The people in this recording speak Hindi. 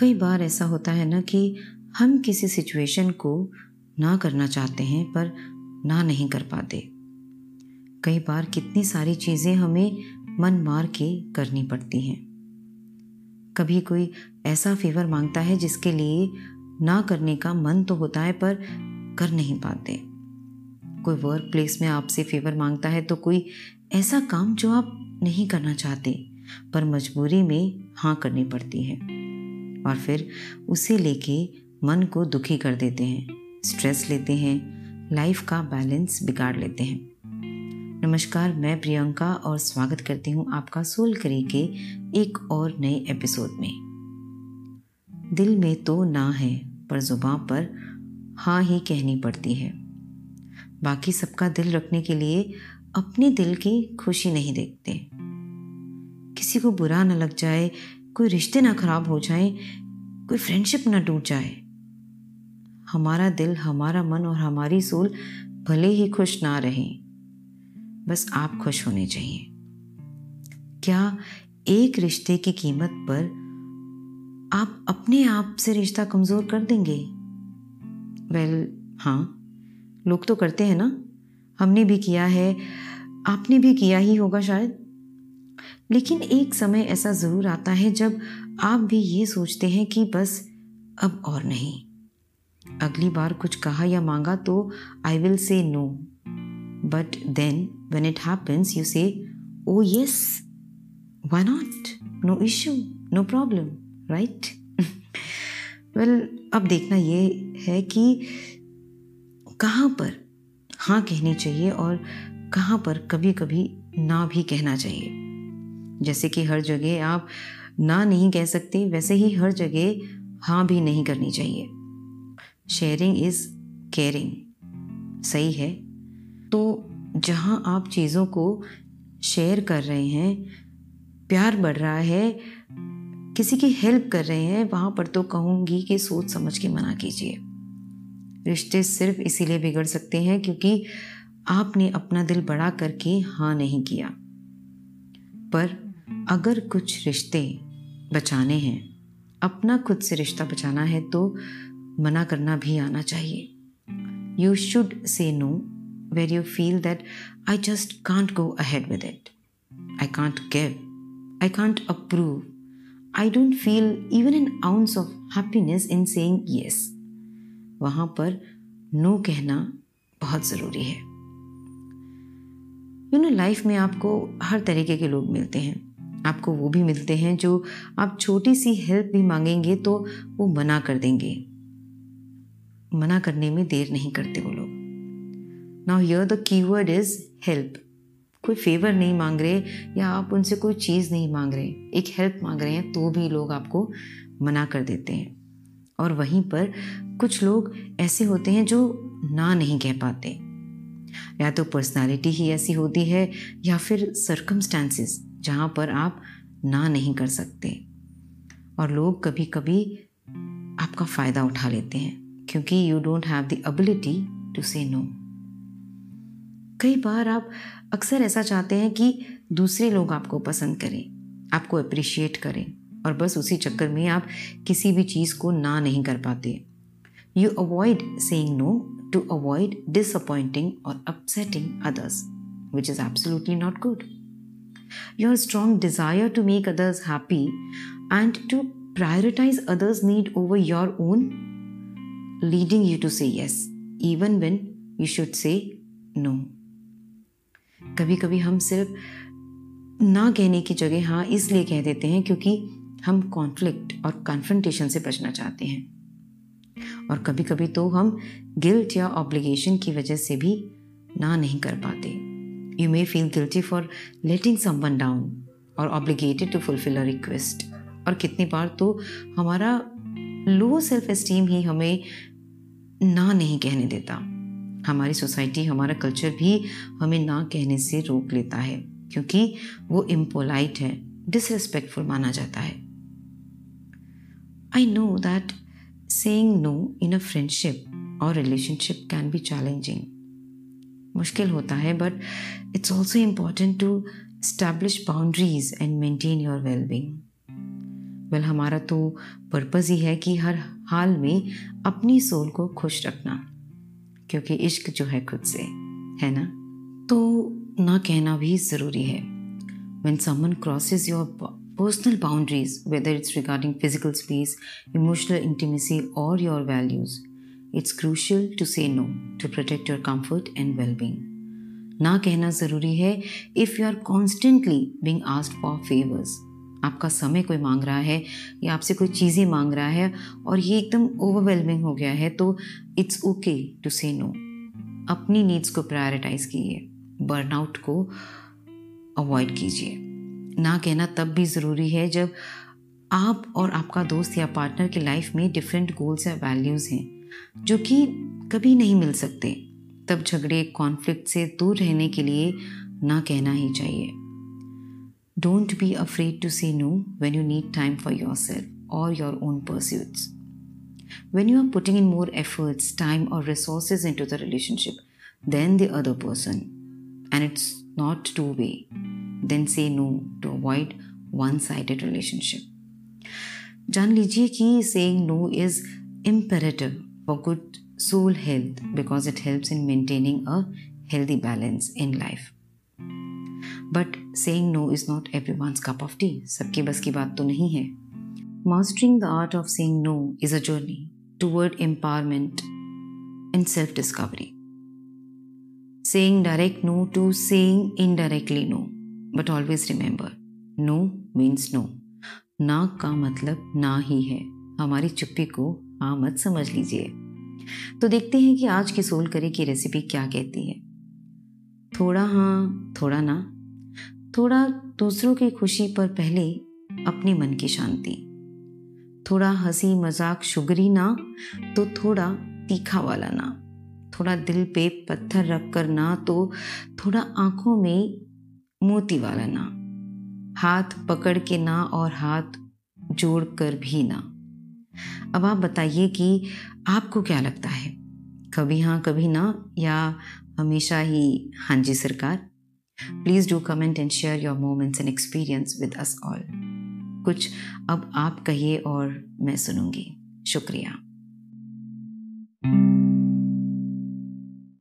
कई बार ऐसा होता है ना कि हम किसी सिचुएशन को ना करना चाहते हैं, पर ना नहीं कर पाते। कई बार कितनी सारी चीज़ें हमें मन मार के करनी पड़ती हैं। कभी कोई ऐसा फेवर माँगता है जिसके लिए ना करने का मन तो होता है, पर कर नहीं पाते। कोई वर्क प्लेस में आपसे फेवर माँगता है तो कोई ऐसा काम जो आप नहीं करना चाहते, पर मजबूरी में हाँ करनी पड़ती है। और फिर उसे लेके मन को दुखी कर देते हैं स्ट्रेस लेते हैं लाइफ का बैलेंस बिगाड़ लेते हैं। नमस्कार, मैं प्रियंका और स्वागत करती हूँ आपका सोल करी के एक और नए एपिसोड में। दिल में तो ना है, पर ज़ुबान पर हाँ ही कहनी पड़ती है। बाकी सबका दिल रखने के लिए अपने दिल की खुशी नहीं देखते। किसी को बुरा ना लग जाए कोई रिश्ते ना खराब हो जाए कोई फ्रेंडशिप ना टूट जाए। हमारा दिल हमारा मन और हमारी सोल भले ही खुश ना रहे बस आप खुश होने चाहिए। क्या एक रिश्ते की कीमत पर आप अपने आप से रिश्ता कमज़ोर कर देंगे? वेल well, हाँ लोग तो करते हैं ना। हमने भी किया है आपने भी किया ही होगा शायद। लेकिन एक समय ऐसा ज़रूर आता है जब आप भी ये सोचते हैं कि बस अब और नहीं। अगली बार कुछ कहा या मांगा तो I will say no but then when it happens you say oh yes why not no issue no problem right well अब देखना ये है कि कहाँ पर हाँ कहनी चाहिए और कहाँ पर कभी कभी ना भी कहना चाहिए। जैसे कि हर जगह आप ना नहीं कह सकते, वैसे ही हर जगह हाँ भी नहीं करनी चाहिए। शेयरिंग इज़ केयरिंग सही है? तो जहाँ आप चीज़ों को शेयर कर रहे हैं, प्यार बढ़ रहा है, किसी की हेल्प कर रहे हैं, वहाँ पर तो कहूँगी कि सोच समझ के मना कीजिए। रिश्ते सिर्फ़ इसीलिए बिगड़ सकते हैं क्योंकि आपने अपना दिल बड़ा करके हाँ नहीं किया। पर अगर कुछ रिश्ते बचाने हैं, अपना खुद से रिश्ता बचाना है तो मना करना भी आना चाहिए। You should say no where you feel that I just can't go ahead with it I can't give I can't approve I don't feel even an ounce of happiness in saying yes वहाँ पर नो कहना बहुत ज़रूरी है। यू नो लाइफ में आपको हर तरीके के लोग मिलते हैं। आपको वो भी मिलते हैं जो आप छोटी सी हेल्प भी मांगेंगे तो वो मना कर देंगे। मना करने में देर नहीं करते वो लोग। Now here the keyword is help कोई फेवर नहीं मांग रहे या आप उनसे कोई चीज़ नहीं मांग रहे, एक हेल्प मांग रहे हैं तो भी लोग आपको मना कर देते हैं। और वहीं पर कुछ लोग ऐसे होते हैं जो ना नहीं कह पाते। या तो पर्सनालिटी ही ऐसी होती है या फिर सर्कमस्टांसिस जहाँ पर आप ना नहीं कर सकते। और लोग कभी कभी आपका फ़ायदा उठा लेते हैं, क्योंकि you don't have the ability to say no कई बार आप अक्सर ऐसा चाहते हैं कि दूसरे लोग आपको पसंद करें, आपको अप्रिशिएट करें, और बस उसी चक्कर में आप किसी भी चीज़ को ना नहीं कर पाते। You avoid saying no to avoid disappointing और upsetting others which is absolutely not good your strong desire to make others happy and to prioritize others' need over your own, leading you to say yes, even when you should say no. कभी कभी हम सिर्फ़ ना कहने की जगह हाँ इसलिए कह देते हैं क्योंकि हम कॉन्फ्लिक्ट और कन्फ्रंटेशन से बचना चाहते हैं और कभी कभी तो हम गिल्ट या ऑब्लिगेशन की वजह से भी ना नहीं कर पाते You may feel guilty for letting someone down or obligated to fulfill a request. और कितनी बार तो हमारा लो सेल्फ एस्टीम ही हमें ना नहीं कहने देता। हमारी सोसाइटी हमारा कल्चर भी हमें ना कहने से रोक लेता है, क्योंकि वो इम्पोलाइट है डिसरिस्पेक्टफुल माना जाता है। I know that saying no in a friendship और रिलेशनशिप कैन बी चैलेंजिंग मुश्किल होता है but it's also important to establish boundaries and maintain your well being well हमारा तो पर्पज़ ही है कि हर हाल में अपनी सोल को खुश रखना, क्योंकि इश्क जो है खुद से, है ना? तो ना कहना भी ज़रूरी है। When someone crosses your personal boundaries whether it's regarding physical space emotional intimacy और your values it's crucial to say no to protect your comfort and being. ना कहना ज़रूरी है if you are constantly being asked for favours आपका समय कोई मांग रहा है या आपसे कोई चीज़ें मांग रहा है और ये एकदम ओवरवेलमिंग हो गया है तो it's okay to say no अपनी नीड्स को प्रायोरिटाइज कीजिए बर्नआउट को अवॉइड कीजिए. ना कहना तब भी ज़रूरी है जब आप और आपका दोस्त या पार्टनर की लाइफ में डिफरेंट गोल्स या वैल्यूज़ हैं। जो कि कभी नहीं मिल सकते। तब झगड़े कॉन्फ्लिक्ट से दूर रहने के लिए ना कहना ही चाहिए। Don't be afraid to say no when you need time for yourself और your own pursuits when you are putting in more efforts time और resources in to the relationship than the other person and it's not two way then say no to avoid one side relationship जान लीजिए कि saying no is imperative for good soul health because it helps in maintaining a healthy balance in life. But saying no is not everyone's cup of tea. सबकी बस की बात तो नहीं है Mastering the art of saying no is a journey toward empowerment and self discovery. Saying direct no to saying indirectly no. But always remember no means no. ना का मतलब ना ही है हमारी चुप्पी को हाँ मत समझ लीजिए। तो देखते हैं कि आज की सोल करी की रेसिपी क्या कहती है। थोड़ा हाँ थोड़ा ना। थोड़ा दूसरों की खुशी पर पहले अपने मन की शांति। थोड़ा हँसी, मज़ाक, शुगरी ना तो थोड़ा तीखा वाला ना। थोड़ा दिल पे पत्थर रख कर ना तो थोड़ा आँखों में मोती वाला ना। हाथ पकड़ के ना और हाथ जोड़ कर भी ना। अब आप बताइए कि आपको क्या लगता है? कभी हाँ कभी ना, या हमेशा ही हाँ जी सरकार? Please do comment and share your moments and experience with us all कुछ अब आप कहिए और मैं सुनूँगी। शुक्रिया।